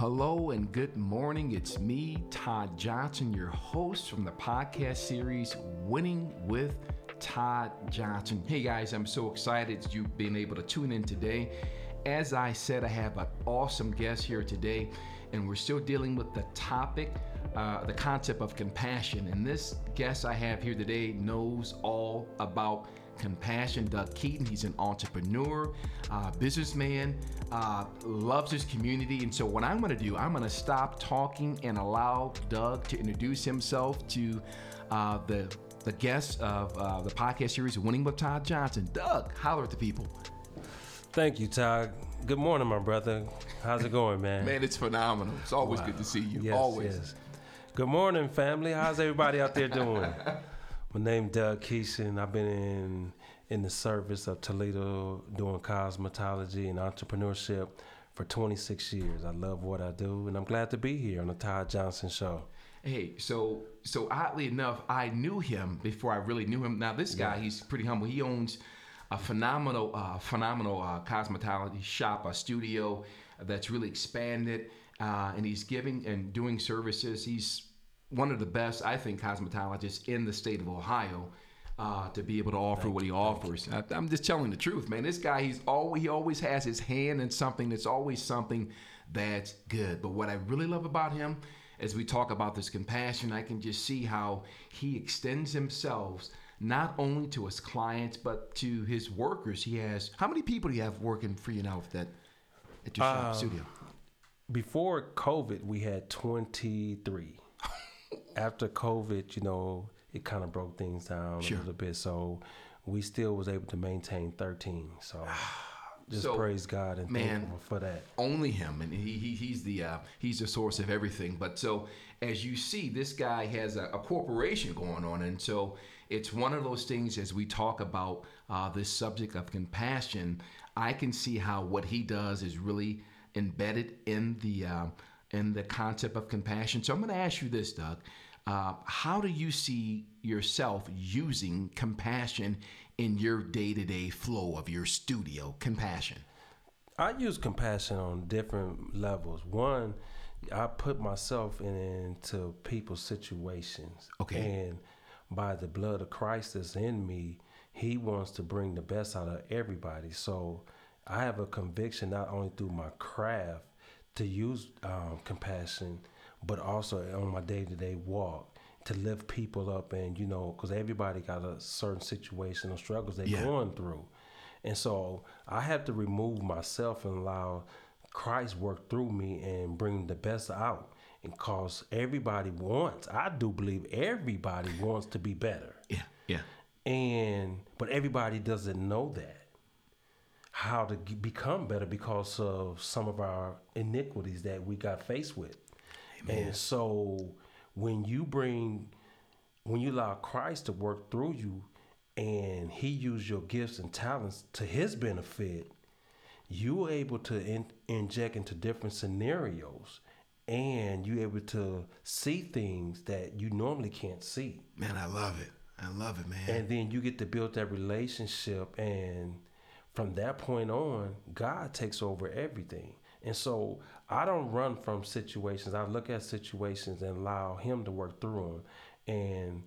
Hello and good morning. It's me, Todd Johnson, your host from the podcast series Winning with Todd Johnson. Hey guys, I'm so excited you've been able to tune in today. As I said, I have an awesome guest here today, and we're still dealing with the topic, uh, the concept of compassion. And this guest I have here today knows all about compassion. Doug Keaton, he's an entrepreneur, uh, businessman, uh, loves his community. And so, what I'm going to do, I'm going to stop talking and allow Doug to introduce himself to uh, the the guest of uh, the podcast series, Winning with Todd Johnson. Doug, holler at the people. Thank you, Todd. Good morning, my brother. How's it going, man? Man, it's phenomenal. It's always wow. good to see you. Yes, always. Yes. Good morning, family. How's everybody out there doing? my name Doug Keeson. I've been in in the service of Toledo doing cosmetology and entrepreneurship for 26 years. I love what I do, and I'm glad to be here on the Todd Johnson Show. Hey, so so oddly enough, I knew him before I really knew him. Now this guy, yeah. he's pretty humble. He owns a phenomenal, uh, phenomenal uh, cosmetology shop, a studio that's really expanded, uh, and he's giving and doing services. He's one of the best, I think, cosmetologists in the state of Ohio. Uh, to be able to offer Thank what he offers, I, am just telling the truth, man. This guy, he's always he always has his hand in something. That's always something that's good. But what I really love about him, as we talk about this compassion, I can just see how he extends himself not only to his clients but to his workers. He has how many people do you have working for you now at that at your shop um, studio? Before COVID, we had twenty three. After COVID, you know, it kind of broke things down sure. a little bit. So we still was able to maintain thirteen. So. just so, praise God and man, thank Him for that. Only Him, and he, he he's the uh, he's the source of everything. But so as you see, this guy has a, a, corporation going on, and so it's one of those things. As we talk about uh, this subject of compassion, I can see how what he does is really embedded in the uh, in the concept of compassion. So I'm going to ask you this, Doug. Uh, how do you see yourself using compassion in your day to day flow of your studio? Compassion. I use compassion on different levels. One, I put myself in, into people's situations. Okay. And by the blood of Christ that's in me, He wants to bring the best out of everybody. So I have a conviction not only through my craft to use um, compassion but also on my day to day walk to lift people up and you know because everybody got a certain situation or struggles they're yeah. going through. And so i have to remove myself and allow christ work through me and bring the best out and cause everybody wants i do believe everybody wants to be better. Yeah yeah. And but everybody doesn't know that how to become better because of some of our iniquities that we got faced with And so when you bring, when you allow Christ to work through you and he use your gifts and talents to his benefit, you are able to in, inject into different scenarios and you're able to see things that you normally can't see. Man, I love it. I love it, man. And then you get to build that relationship and from that point on, God takes over everything. And so I don't run from situations. I look at situations and allow Him to work through them. And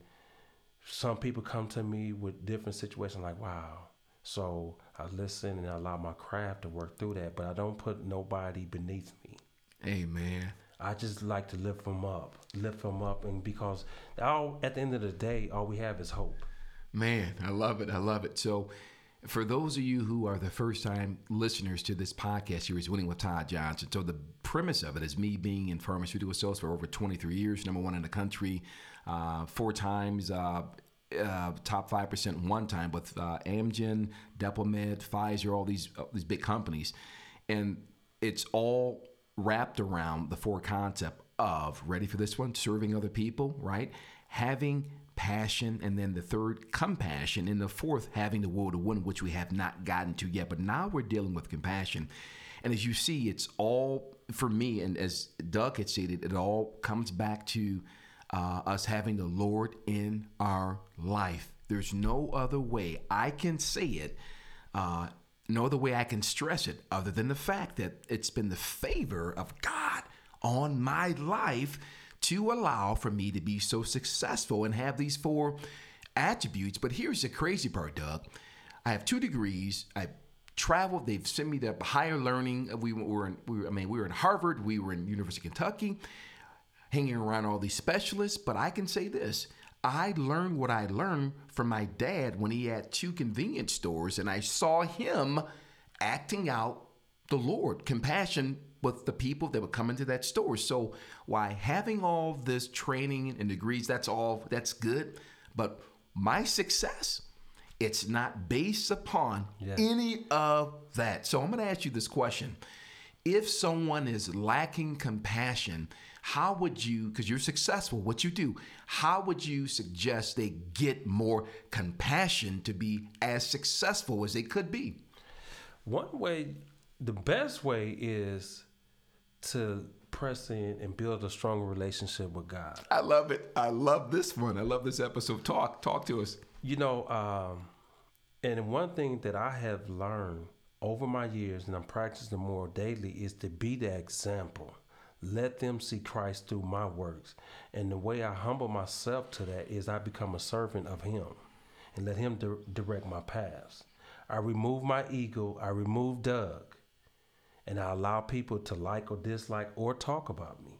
some people come to me with different situations like, wow. So I listen and I allow my craft to work through that, but I don't put nobody beneath me. Amen. I just like to lift them up, lift them up, and because all at the end of the day, all we have is hope. Man, I love it. I love it. So for those of you who are the first time listeners to this podcast series, Winning with Todd Johnson, so the premise of it is me being in pharmaceutical sales for over 23 years, number one in the country, uh, four times. Uh, uh, top five percent one time with uh, Amgen, Depomed, Pfizer, all these uh, these big companies, and it's all wrapped around the four concept of ready for this one, serving other people, right? Having passion, and then the third, compassion, and the fourth, having the will to win, which we have not gotten to yet. But now we're dealing with compassion. And as you see, it's all for me, and as Doug had stated, it all comes back to uh, us having the Lord in our life. There's no other way I can say it, uh, no other way I can stress it, other than the fact that it's been the favor of God on my life to allow for me to be so successful and have these four attributes. But here's the crazy part, Doug. I have two degrees. I traveled. They've sent me to higher learning. We were in, we were, I mean, we were in Harvard. We were in University of Kentucky, hanging around all these specialists. But I can say this: I learned what I learned from my dad when he had two convenience stores, and I saw him acting out the Lord, compassion with the people that would come into that store. So, why having all this training and degrees, that's all, that's good. But my success, it's not based upon any of that. So, I'm going to ask you this question. If someone is lacking compassion, how would you, because you're successful, what you do, how would you suggest they get more compassion to be as successful as they could be? One way, the best way is to press in and build a stronger relationship with God. I love it. I love this one. I love this episode. Talk, talk to us. You know, um, and one thing that I have learned over my years, and I'm practicing more daily, is to be the example. Let them see Christ through my works. And the way I humble myself to that is I become a servant of Him and let Him di- direct my paths. I remove my ego, I remove Doug, and I allow people to like or dislike or talk about me.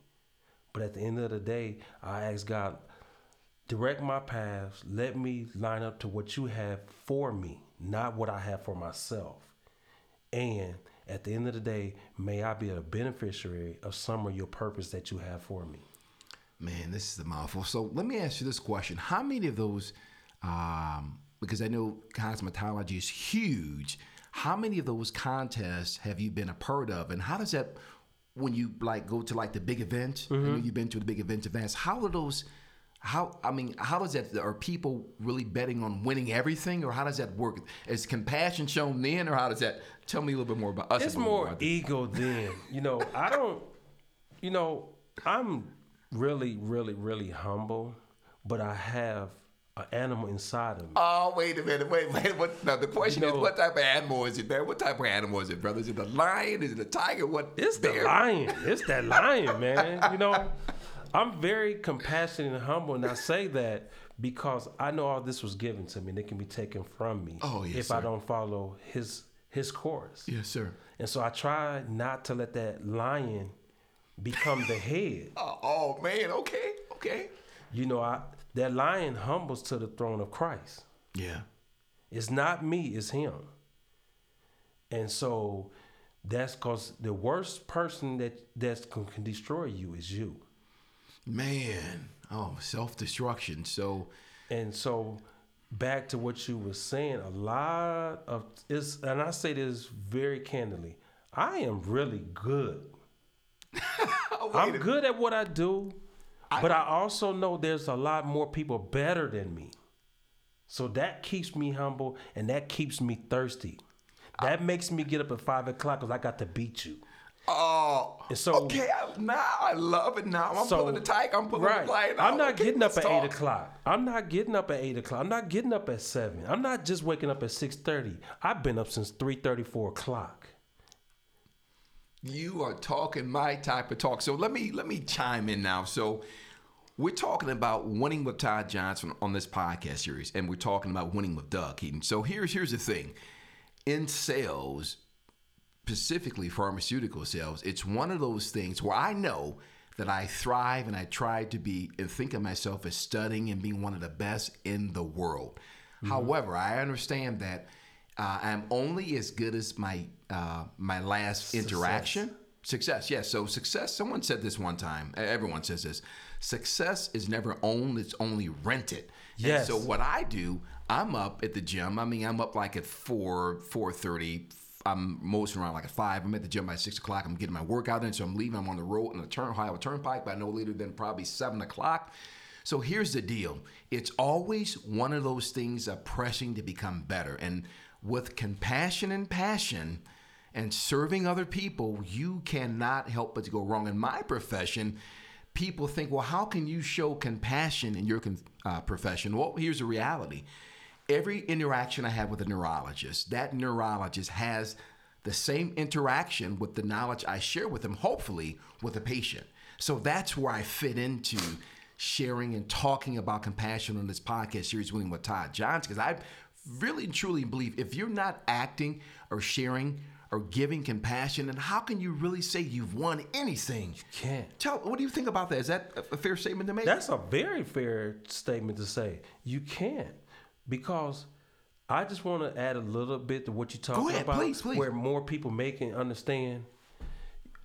But at the end of the day, I ask God, direct my paths. Let me line up to what you have for me, not what I have for myself. And at the end of the day, may I be a beneficiary of some of your purpose that you have for me. Man, this is a mouthful. So let me ask you this question: How many of those? Um, because I know cosmetology is huge. How many of those contests have you been a part of, and how does that? When you like go to like the big events, I know mm-hmm. you've been to the big events events. How are those? How I mean, how does that? Are people really betting on winning everything, or how does that work? Is compassion shown then, or how does that? Tell me a little bit more about us. It's more ego then. you know, I don't, you know, I'm really, really, really humble, but I have an animal inside of me. Oh, wait a minute. Wait, wait. What, now, the question You is, what type of animal is it, man? What type of animal is it, brother? Is it a lion? Is it a tiger? What? It's the lion. It's that lion, man. You know, I'm very compassionate and humble, and I say that because I know all this was given to me, and it can be taken from me Oh, yes, if I don't follow his his course. Yes, sir. And so I try not to let that lion become the head. Oh, oh, man. Okay. Okay. You know, I that lion humbles to the throne of Christ. Yeah. It's not me, it's him. And so that's because the worst person that that can, can destroy you is you. Man. Oh, self destruction. So, And so back to what you were saying, a lot of is and I say this very candidly, I am really good. oh, I'm good at what I do, but I also know there's a lot more people better than me. So that keeps me humble and that keeps me thirsty. That makes me get up at five o'clock because I got to beat you. Oh, And so- okay. I, now I love it. Now I'm So- pulling the tiger. I'm pulling right. the lion. I'm not Okay, getting up at eight o'clock. I'm not getting up at eight o'clock. I'm not getting up at seven. I'm not just waking up at six thirty. I've been up since three thirty, four o'clock. You are talking my type of talk. So let me let me chime in now. So we're talking about winning with Todd Johnson on this podcast series, and we're talking about winning with Doug Heaton. So here's here's the thing: in sales, specifically pharmaceutical sales, it's one of those things where I know that I thrive and I try to be and think of myself as studying and being one of the best in the world. Mm-hmm. However, I understand that uh, I'm only as good as my uh, my last interaction. Success, yes. So success. Someone said this one time. Everyone says this. Success is never owned; it's only rented. And Yes. so what I do, I'm up at the gym. I mean, I'm up like at four, four thirty. I'm mosing around like at five. I'm at the gym by six o'clock. I'm getting my workout in, so I'm leaving. I'm on the road on the turn high Ohio Turnpike by no later than probably seven o'clock. So here's the deal: it's always one of those things of pressing to become better, and with compassion and passion and serving other people, you cannot help but to go wrong. In my profession, people think, well, how can you show compassion in your uh, profession? Well, here's the reality. Every interaction I have with a neurologist, that neurologist has the same interaction with the knowledge I share with them, hopefully with a patient. So that's where I fit into sharing and talking about compassion on this podcast series, Winning with Todd Johnson, because I really and truly believe if you're not acting or sharing or giving compassion, then how can you really say you've won anything? You can't. Tell what do you think about that? Is that a fair statement to make? That's a very fair statement to say. You can't because I just want to add a little bit to what you're talking ahead, about, please, please. where more people make and understand.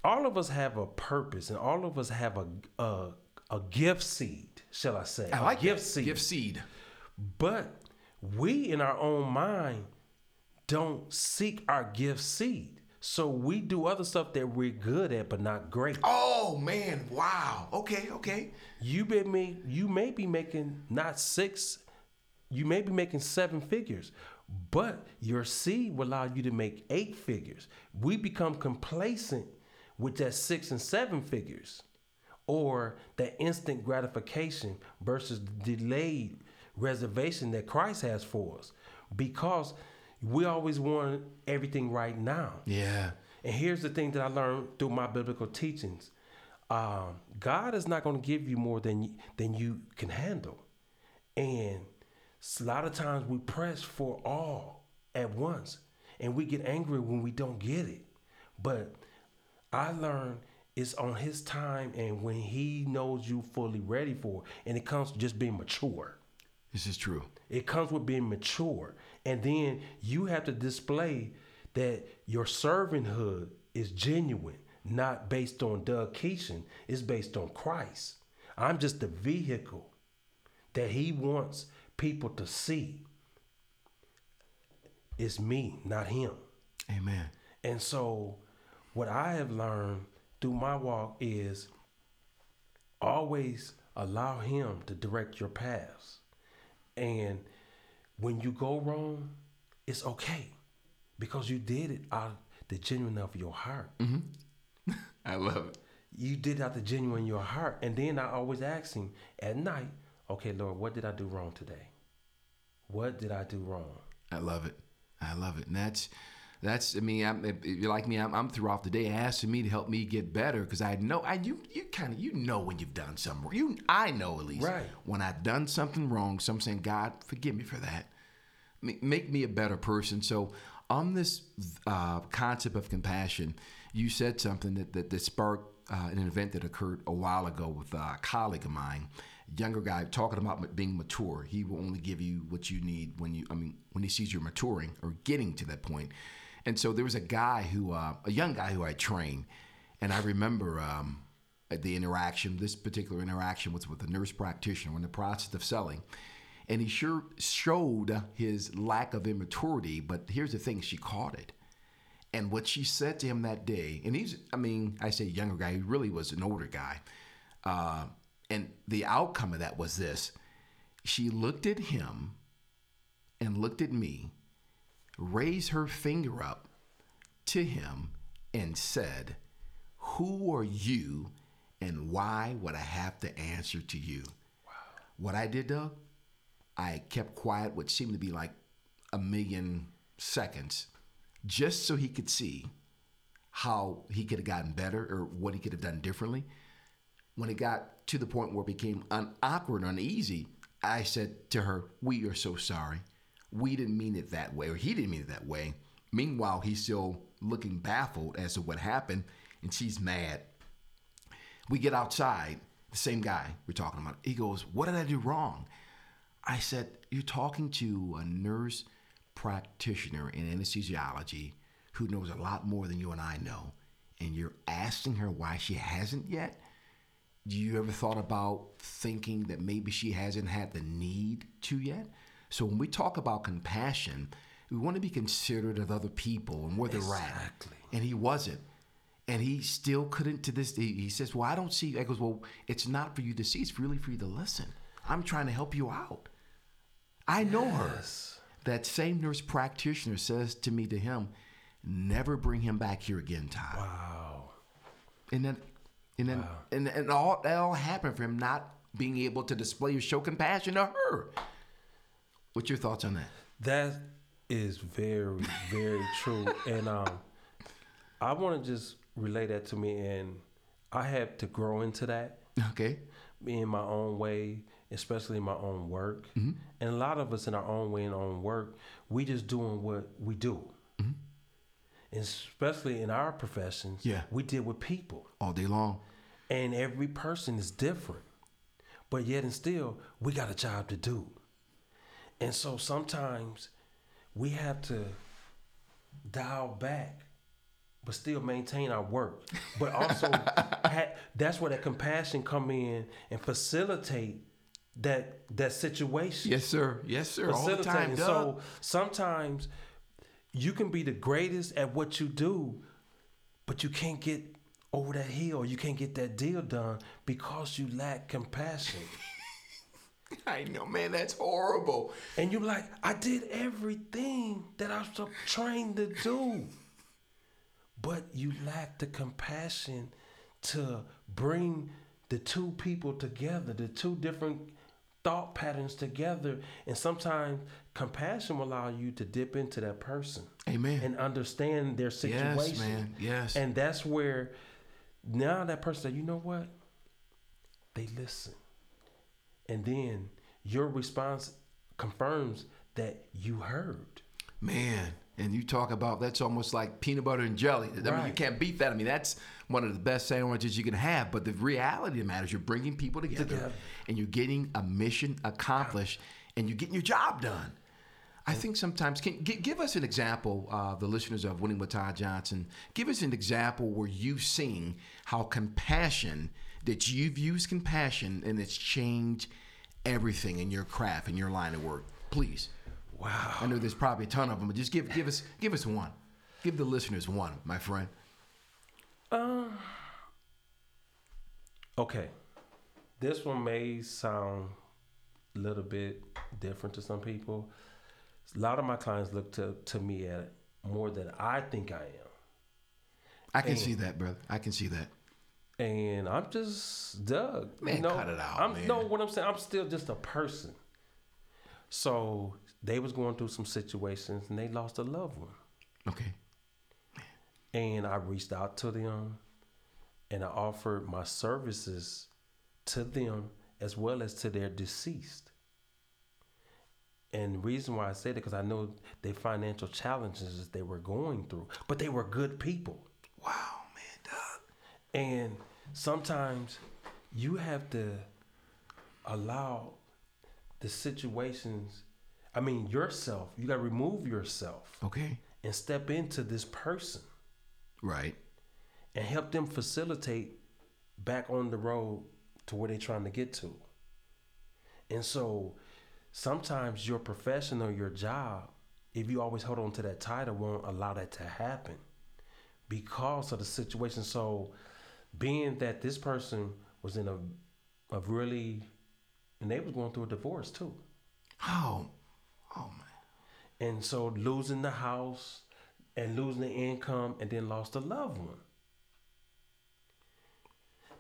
All of us have a purpose, and all of us have a a, a gift seed, shall I say? I like a gift that. seed. Gift seed. But we, in our own mind, don't seek our gift seed. So we do other stuff that we're good at, but not great. Oh man! Wow. Okay. Okay. You may me you may be making not six, you may be making seven figures, but your seed will allow you to make eight figures. We become complacent with that six and seven figures, or that instant gratification versus delayed reservation that Christ has for us, because we always want everything right now. Yeah. And here's the thing that I learned through my biblical teachings: um, God is not going to give you more than than you can handle, and a lot of times we press for all at once, and we get angry when we don't get it. But I learned it's on His time, and when He knows you fully ready for, it, and it comes to just being mature. This is true. It comes with being mature. And then you have to display that your servanthood is genuine, not based on Doug Keeshan, it's based on Christ. I'm just the vehicle that he wants people to see. It's me, not him. Amen. And so, what I have learned through my walk is always allow him to direct your paths. And when you go wrong, it's okay because you did it out of the genuine of your heart. Mm-hmm. I love it. You did it out the genuine your heart. And then I always ask him at night, okay, Lord, what did I do wrong today? What did I do wrong? I love it. I love it. And that's that's I mean, I'm, if you're like me, I'm, I'm throughout the day asking me to help me get better because I know I you you kind of you know when you've done something wrong. You I know at least Right. when I've done something wrong. So I'm saying, God, forgive me for that. Make me a better person. So on this uh, concept of compassion, you said something that that, that sparked uh, an event that occurred a while ago with a colleague of mine, younger guy, talking about being mature. He will only give you what you need when you, I mean, when he sees you're maturing or getting to that point. And so there was a guy who, uh, a young guy who I trained, and I remember um, the interaction. This particular interaction was with a nurse practitioner in the process of selling, and he sure showed his lack of immaturity. But here's the thing: she caught it. And what she said to him that day, and he's, I mean, I say younger guy, he really was an older guy. Uh, and the outcome of that was this she looked at him and looked at me, raised her finger up to him, and said, Who are you and why would I have to answer to you? What I did, Doug, I kept quiet, what seemed to be like a million seconds, just so he could see how he could have gotten better or what he could have done differently. When it got to the point where it became un- awkward, uneasy, I said to her, We are so sorry. We didn't mean it that way, or he didn't mean it that way. Meanwhile, he's still looking baffled as to what happened, and she's mad. We get outside, the same guy we're talking about. He goes, What did I do wrong? I said, You're talking to a nurse practitioner in anesthesiology who knows a lot more than you and I know, and you're asking her why she hasn't yet? Do you ever thought about thinking that maybe she hasn't had the need to yet? So when we talk about compassion, we want to be considerate of other people and where they're at. And he wasn't. And he still couldn't to this day. He says, Well, I don't see. I goes, Well, it's not for you to see, it's really for you to listen. I'm trying to help you out. I know her. That same nurse practitioner says to me to him, Never bring him back here again, Todd. Wow. And then and then and, and all that all happened for him not being able to display or show compassion to her. What's your thoughts on that? That is very, very true. And um, I want to just relay that to me, and I had to grow into that Okay. in my own way, especially in my own work. Mm-hmm. And a lot of us in our own way and our own work, we just doing what we do. Mm-hmm. And especially in our professions, Yeah. we deal with people. All day long. And every person is different. But yet and still, we got a job to do. And so sometimes we have to dial back, but still maintain our work. But also, ha- that's where that compassion come in and facilitate that that situation. Yes, sir. Yes, sir. All the time. Doug. So sometimes you can be the greatest at what you do, but you can't get over that hill. You can't get that deal done because you lack compassion. I know, man. That's horrible. And you're like, I did everything that I was trained to do. But you lack the compassion to bring the two people together, the two different thought patterns together. And sometimes compassion will allow you to dip into that person Amen. and understand their situation. Yes, man. Yes. And that's where now that person said, you know what? They listen. And then your response confirms that you heard. Man, and you talk about that's almost like peanut butter and jelly. I mean, you can't beat that. I mean, that's one of the best sandwiches you can have. But the reality of the matter is, you're bringing people together, Together. and you're getting a mission accomplished, and you're getting your job done. I think sometimes can give us an example, uh, the listeners of Winning with Todd Johnson. Give us an example where you've seen how compassion that you've used compassion and it's changed everything in your craft in your line of work. Please. Wow. I know there's probably a ton of them, but just give give us give us one. Give the listeners one, my friend. Uh, okay. This one may sound a little bit different to some people. A lot of my clients look to, to me at more than I think I am. I can And- see that, brother. I can see that. And I'm just Doug. Man, you know, cut it out, I'm, man. No, what I'm saying, I'm still just a person. So they was going through some situations and they lost a loved one, Okay. and I reached out to them, and I offered my services to them as well as to their deceased. And the reason why I say that because I know the financial challenges that they were going through, but they were good people. Wow, man, Doug. And sometimes you have to allow the situations, I mean, yourself, you got to remove yourself Okay. and step into this person Right. and help them facilitate back on the road to where they're trying to get to. And so sometimes your profession or your job, if you always hold on to that title, won't allow that to happen because of the situation. So being that this person was in a, a really, and they was going through a divorce too. Oh, oh man. And so losing the house and losing the income and then lost a loved one.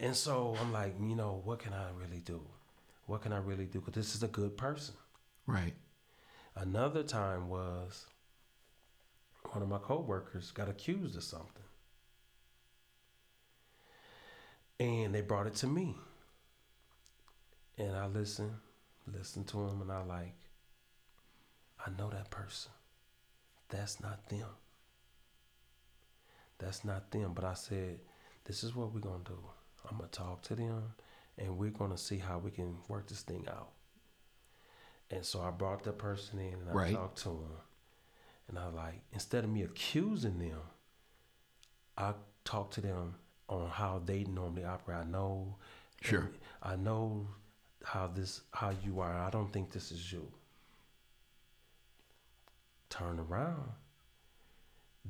And so I'm like, you know, what can I really do? What can I really do? Because this is a good person. Right. Another time was one of my coworkers got accused of something. And they brought it to me. And I listened, listened to them, and I like, I know that person. That's not them. That's not them. But I said, this is what we're going to do. I'm going to talk to them, and we're going to see how we can work this thing out. And so I brought that person in and I Right. talked to him. And I like, instead of me accusing them, I talked to them on how they normally operate. I know Sure. I know how this how you are. I don't think this is you. Turn around.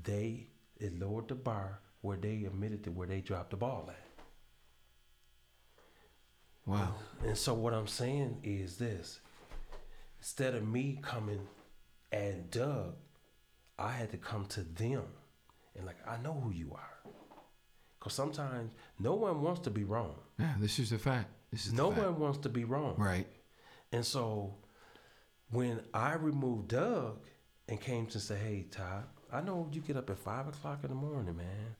They it lowered the bar where they admitted to where they dropped the ball at. Wow. And so what I'm saying is this. Instead of me coming at Doug, I had to come to them and like I know who you are. Cause sometimes no one wants to be wrong. Yeah, this is a fact. This is No one wants to be wrong. Right. And so when I removed Doug and came to say, hey, Todd, I know you get up at five o'clock in the morning, man.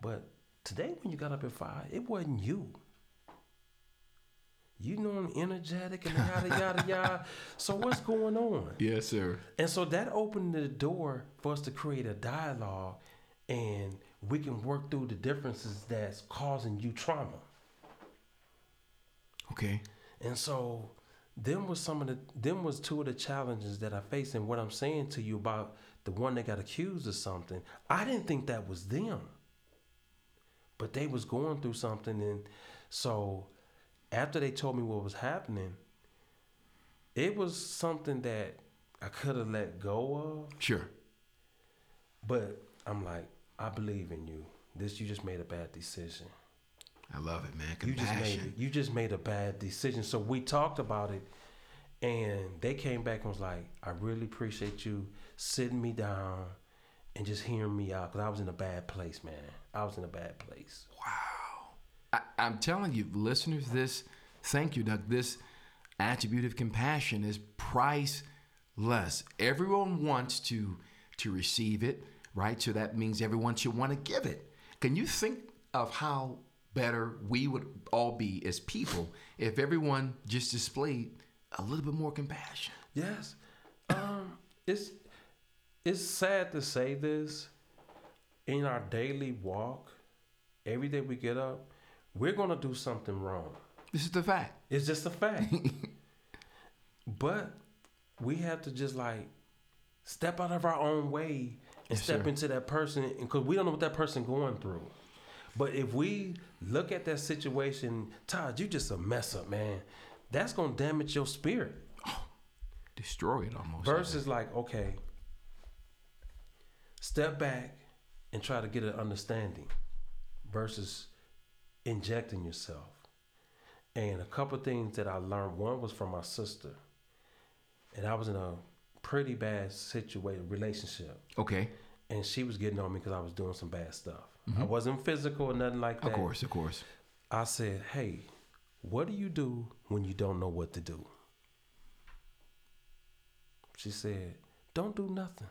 But today when you got up at five, it wasn't you. You know I'm energetic and yada yada yada. So what's going on? Yes, sir. And so that opened the door for us to create a dialogue and we can work through the differences that's causing you trauma. Okay. And so them was some of the them was two of the challenges that I faced. And what I'm saying to you about the one that got accused of something, I didn't think that was them. But they was going through something and so after they told me what was happening, it was something that I could have let go of. Sure. But I'm like, I believe in you. This you just made a bad decision. I love it, man. You just made Compassion. you just made a bad decision. So we talked about it, and they came back and was like, I really appreciate you sitting me down and just hearing me out because I was in a bad place, man. I was in a bad place. I, I'm telling you, listeners, this, thank you, Doug. This attribute of compassion is priceless. Everyone wants to to receive it, right? So that means everyone should want to give it. Can you think of how better we would all be as people if everyone just displayed a little bit more compassion? Yes, um, it's it's sad to say this. In our daily walk, every day we get up, we're gonna do something wrong. This is the fact. It's just a fact. but we have to just like step out of our own way and step into that person because we don't know what that person going through. But if we look at that situation, Todd, you just a mess up, man. That's gonna damage your spirit. Destroy it almost. Versus like, okay, step back and try to get an understanding versus injecting yourself. And a couple things that I learned, one was from my sister. And I was in a pretty bad situation, relationship. Okay. And she was getting on me because I was doing some bad stuff. I mm-hmm. wasn't physical or nothing like that. Of course, of course. I said, hey, what do you do when you don't know what to do? She said, don't do nothing.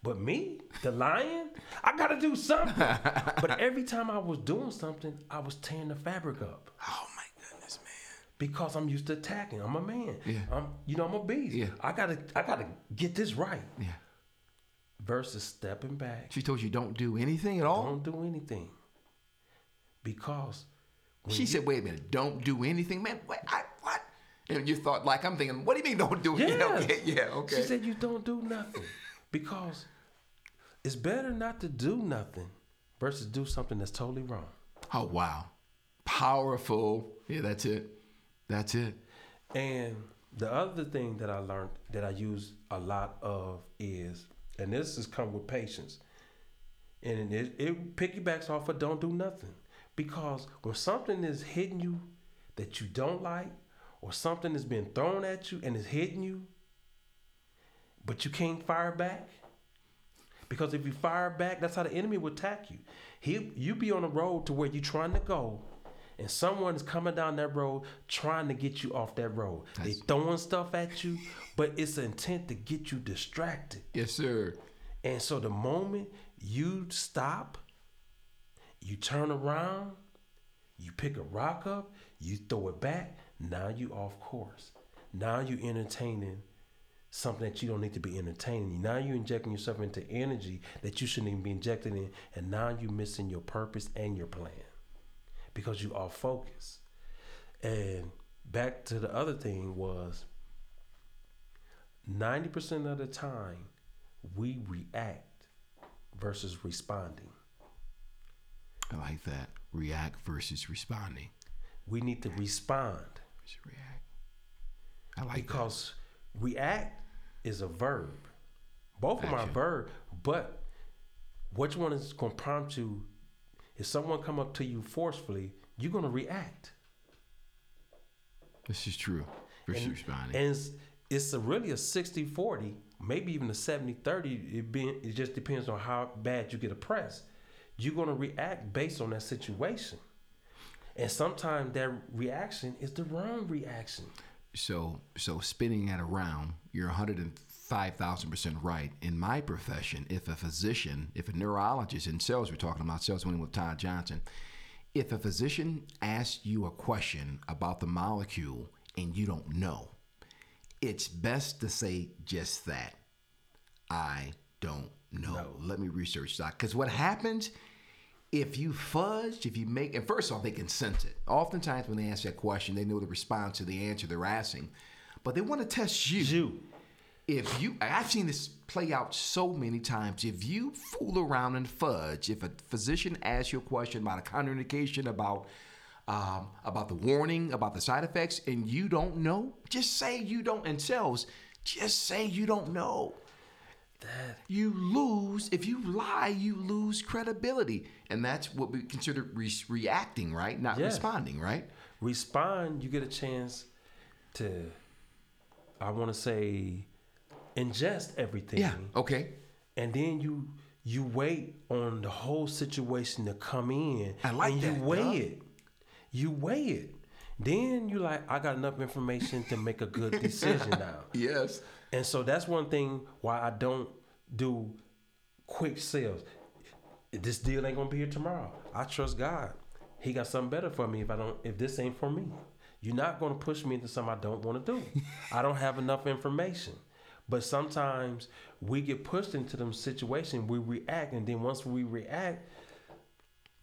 But me, the lion, I gotta do something. but every time I was doing something, I was tearing the fabric up Oh my goodness, man. Because I'm used to attacking. I'm a man. Yeah. I'm, you know, I'm a beast. Yeah. I gotta, I gotta get this right. Yeah. Versus stepping back, She told you don't do anything at all. don't do anything. Because when She you- said, "Wait a minute, don't do anything, man. What? I, what?" And you thought, like I'm thinking, "What do you mean, don't do it?" Yeah. Yeah, okay. She said you don't do nothing because it's better not to do nothing versus do something that's totally wrong. oh wow, powerful. Yeah, that's it. That's it. And the other thing that I learned that I use a lot of is, and this has come with patience, and it, it piggybacks off of don't do nothing. Because when something is hitting you that you don't like, or something is being thrown at you and is hitting you, but you can't fire back. Because if you fire back, that's how the enemy will attack you. He you be on a road to where you're trying to go, and someone is coming down that road trying to get you off that road. They That's- throwing stuff at you, but it's intent to get you distracted. Yes, sir. And so the moment you stop, you turn around, you pick a rock up, you throw it back, now you off course. Now you entertaining something that you don't need to be entertaining. Now you're injecting yourself into energy that you shouldn't even be injecting in, and now you're missing your purpose and your plan because you are focused. And back to the other thing was 90% of the time we react versus responding. I like that. React versus responding. We need to respond react. I like that. because react is a verb. Both of them are Action. verb, but which one is going to prompt you? If someone come up to you forcefully, you're going to react. This is true. Versus and, and it's, it's a really a 60-40, maybe even a 70-30. It, being, it just depends on how bad you get oppressed. You're going to react based on that situation. And sometimes that reaction is the wrong reaction. so so spinning that around, you're 130 5,000% right. In my profession, if a physician, if a neurologist in sales, we're talking about sales winning with Todd Johnson, if a physician asks you a question about the molecule and you don't know, it's best to say just that. I don't know. No. Let me research that. Because what happens if you fudge, if you make, and first off, they can sense it. Oftentimes, when they ask that question, they know the response to the answer they're asking, but they want to test you. You. If you, I've seen this play out so many times. If you fool around and fudge, if a physician asks you a question about a contraindication, about um, about the warning, about the side effects, and you don't know, just say you don't. And sales, just say you don't know. That You lose if you lie. You lose credibility, and that's what we consider re- reacting, right? Not Yes. responding, right? respond, you get a chance to, I want to say, ingest everything. Yeah. Okay. and then you you wait on the whole situation to come in I like and that, you weigh Doug. it you weigh it then you like i got enough information to make a good decision now Yes. and so that's one thing why i don't do quick sales this deal ain't gonna be here tomorrow i trust god he got something better for me if i don't if this ain't for me you're not gonna push me into something i don't want to do i don't have enough information but sometimes we get pushed into them situation, we react and then once we react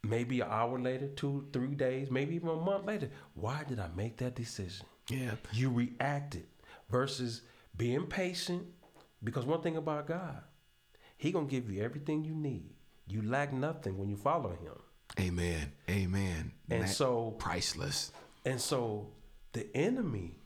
maybe an hour later two three days maybe even a month later why did i make that decision Yeah. you reacted versus being patient because one thing about god he gonna give you everything you need you lack nothing when you follow him Amen. Amen. And That- so- priceless. and so the enemy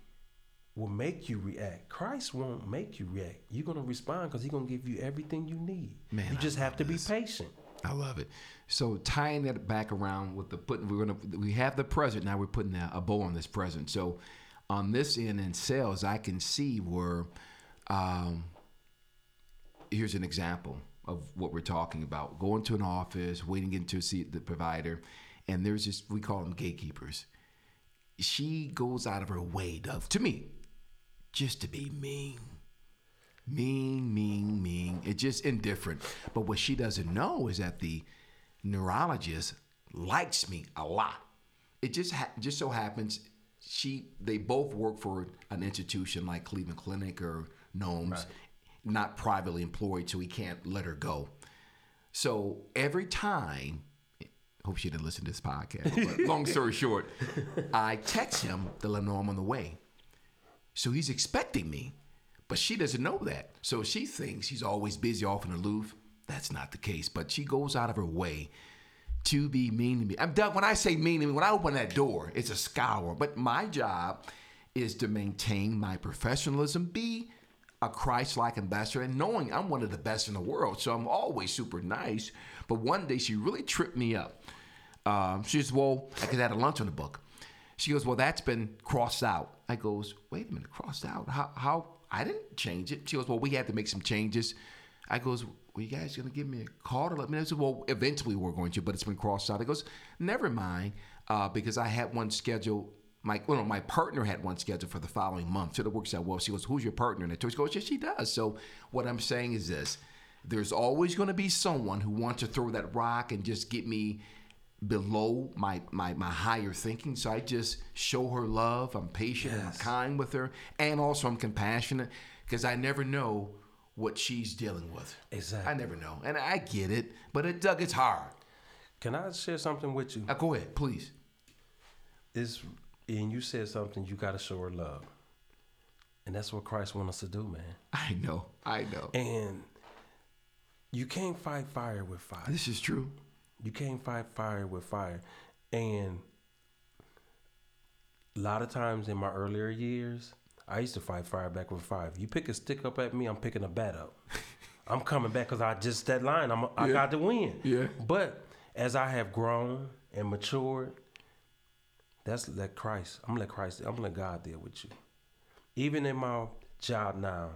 will make you react christ won't make you react you're gonna respond because he's gonna give you everything you need Man, you just have to be patient I love it. So tying that back around with the putting, we're gonna we have the present now. We're putting a, a bow on this present. So on this end in sales, I can see where. Um, here's an example of what we're talking about: going to an office, waiting in to see the provider, and there's this we call them gatekeepers. She goes out of her way, Doug, to me, just to be mean mean, mean, mean. It's just indifferent. But what she doesn't know is that the neurologist likes me a lot. It just ha- just so happens she they both work for an institution like Cleveland Clinic or Gnomes, not privately employed, so he can't let her go. So every time, hope she didn't listen to this podcast. But long story short, I text him to let him know I'm on the way. So he's expecting me, but she doesn't know that. So she thinks he's always busy off in aloof. That's not the case. But she goes out of her way to be mean to me. I'm Doug, when I say mean to me, when I open that door, it's a scour. But my job is to maintain my professionalism, be a Christ-like ambassador, and knowing I'm one of the best in the world. So I'm always super nice. But one day she really tripped me up. Um, she says, well, I had a lunch on the book. She goes, well, that's been crossed out. I goes, wait a minute, crossed out? How? How? I didn't change it. She goes, well, we had to make some changes. I goes, well, you guys gonna give me a call to let me know? I said, well, eventually we're going to, but it's been crossed out. I goes, never mind, uh, because I had one scheduled. My well, no, my partner had one scheduled for the following month, so it works out well. She goes, who's your partner? And I told her, she goes, yes, she does. So what I'm saying is this: there's always going to be someone who wants to throw that rock and just get me below my, my my higher thinking. So I just show her love. I'm patient and I'm kind with her, and also I'm compassionate because I never know what she's dealing with. Exactly. I never know, and I get it, but it Doug, it's hard. can i share something with you Now, go ahead, please. it's and you said something you got to show her love and that's what christ wants us to do man I know, I know. and you can't fight fire with fire This is true. You can't fight fire with fire. And a lot of times in my earlier years i used to fight fire back with fire. If you pick a stick up at me i'm picking a bat up. I'm coming back because i just that line I'm, i Yeah. got to win. Yeah. but as i have grown and matured that's let christ i'm gonna let christ i'm gonna let god deal with you. Even in my job now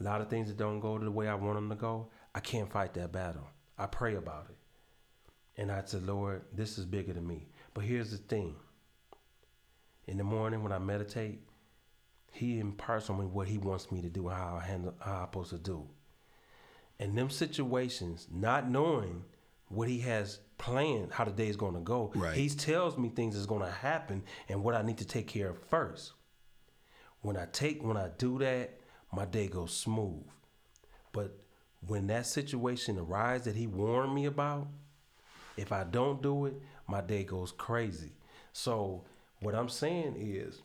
a lot of things that don't go the way i want them to go i can't fight that battle. I pray about it and I said, Lord, this is bigger than me. But here's the thing. In the morning when I meditate, He imparts on me what he wants me to do, how I handle, how I'm supposed to do. And them situations, not knowing what he has planned, how the day is going to go, Right. he tells me things is going to happen and what I need to take care of first. When I take, when I do that, my day goes smooth. But when that situation arises that he warned me about, if I don't do it, my day goes crazy. So what I'm saying is,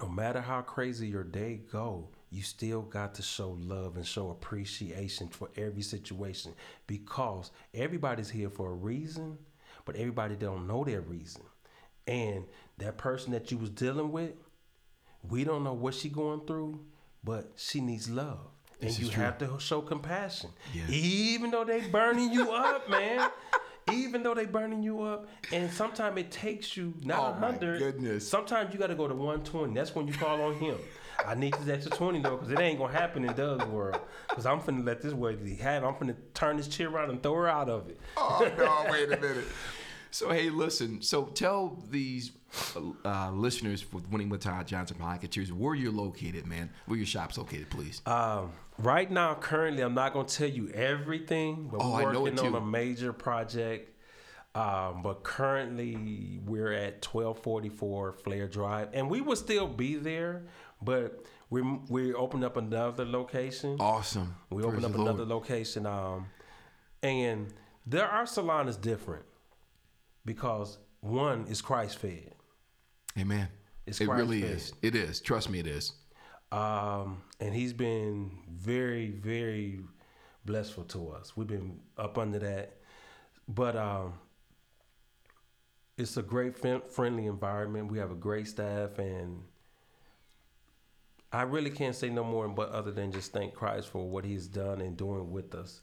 no matter how crazy your day go, you still got to show love and show appreciation for every situation because everybody's here for a reason, but everybody don't know their reason. And that person that you was dealing with, we don't know what she going through, but she needs love. And This you have to show compassion. Yeah. Even though they burning you up, man. Even though they burning you up, and sometimes it takes you not Oh, my goodness. Sometimes you got to go to one twenty. That's when you call on him. I need this extra twenty though, because it ain't gonna happen in Doug's world. Because I'm finna let this lady have. I'm finna turn this chair around and throw her out of it. Oh no! Wait a minute. So hey, listen. So tell these uh, listeners with Winning with Todd Johnson podcast where you're located, man. Where your shop's located, please. Um, right now, currently, I'm not gonna tell you everything, but Oh, I we're working on a major project. Um, but currently, we're at 1244 Flair Drive, and we will still be there, but we we opened up another location. awesome. We Praise opened up Lord. another location, um, and there our salon is different because one is Christ fed. Amen. It's it Christ really fed. is. It is. Trust me, it is. Um, and he's been very, very blessful to us. We've been up under that, but um, it's a great, friendly environment. We have a great staff, and I really can't say no more, but other than just thank Christ for what He's done and doing with us.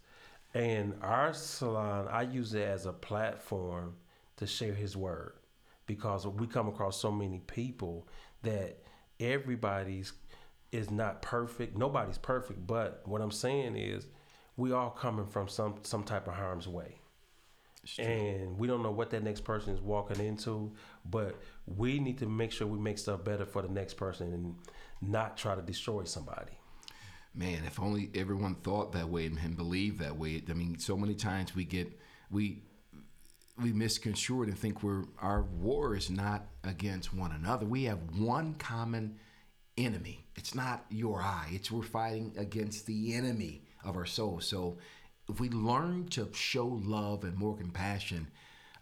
And our salon, I use it as a platform to share His word because we come across so many people that everybody's is not perfect. Nobody's perfect, but what I'm saying is we all coming from some some type of harm's way. And we don't know what that next person is walking into, but we need to make sure we make stuff better for the next person and not try to destroy somebody. Man, if only everyone thought that way and, believed that way. I mean, so many times we get we we misconstrue it and think we're our war is not against one another. We have one common enemy. It's not your eye. It's we're fighting against the enemy of our soul. So if we learn to show love and more compassion,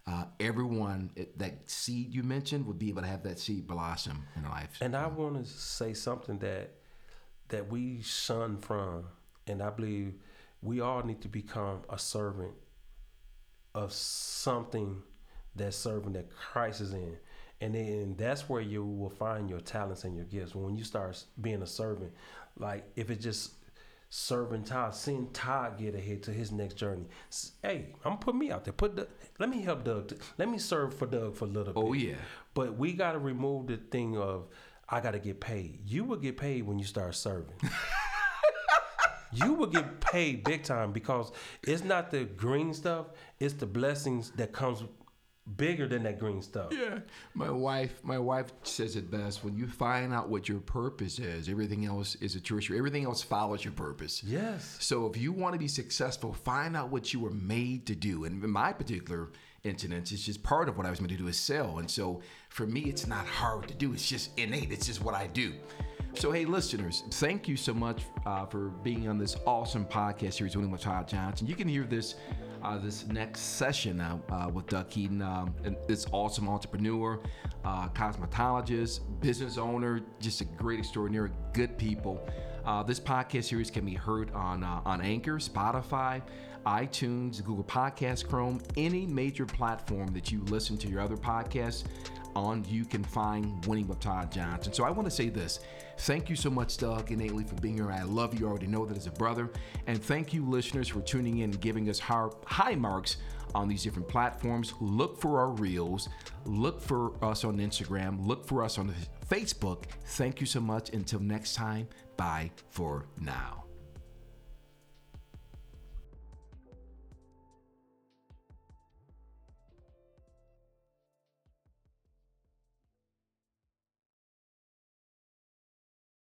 uh, everyone that seed you mentioned would be able to have that seed blossom in life. And I want to say something that that we shun from, and I believe we all need to become a servant of something that's serving that Christ is in. And then that's where you will find your talents and your gifts. When you start being a servant, like if it's just serving Todd, seeing Todd get ahead to his next journey. Hey, I'm gonna put me out there. Put the, let me help Doug. Let me serve for Doug for a little oh, bit. Oh, yeah. But we got to remove the thing of I got to get paid. You will get paid when you start serving. you will get paid big time because it's not the green stuff; it's the blessings that comes bigger than that green stuff. Yeah, my wife. My wife says it best. When you find out what your purpose is, everything else is a tertiary. Everything else follows your purpose. Yes. So if you want to be successful, find out what you were made to do. And in my particular incident, it's just part of what I was made to do is sell. And so for me, it's not hard to do. It's just innate. It's just what I do. So hey, listeners, thank you so much uh, for being on this awesome podcast series, with Todd Johnson. You can hear this uh, this next session uh, uh, with Doug Keaton, um, and this awesome entrepreneur, uh, cosmetologist, business owner, just a great extraordinary, good people. Uh, this podcast series can be heard on on Anchor, Spotify, iTunes, Google Podcast, Chrome, any major platform that you listen to your other podcasts on. You can find Winning with Todd Johnson. So I want to say this: thank you so much, Doug and innately for being here. I love you. I already know that as a brother, and thank you, listeners, for tuning in and giving us high marks on these different platforms. Look for our reels. Look for us on Instagram. Look for us on Facebook. Thank you so much. Until next time, bye for now.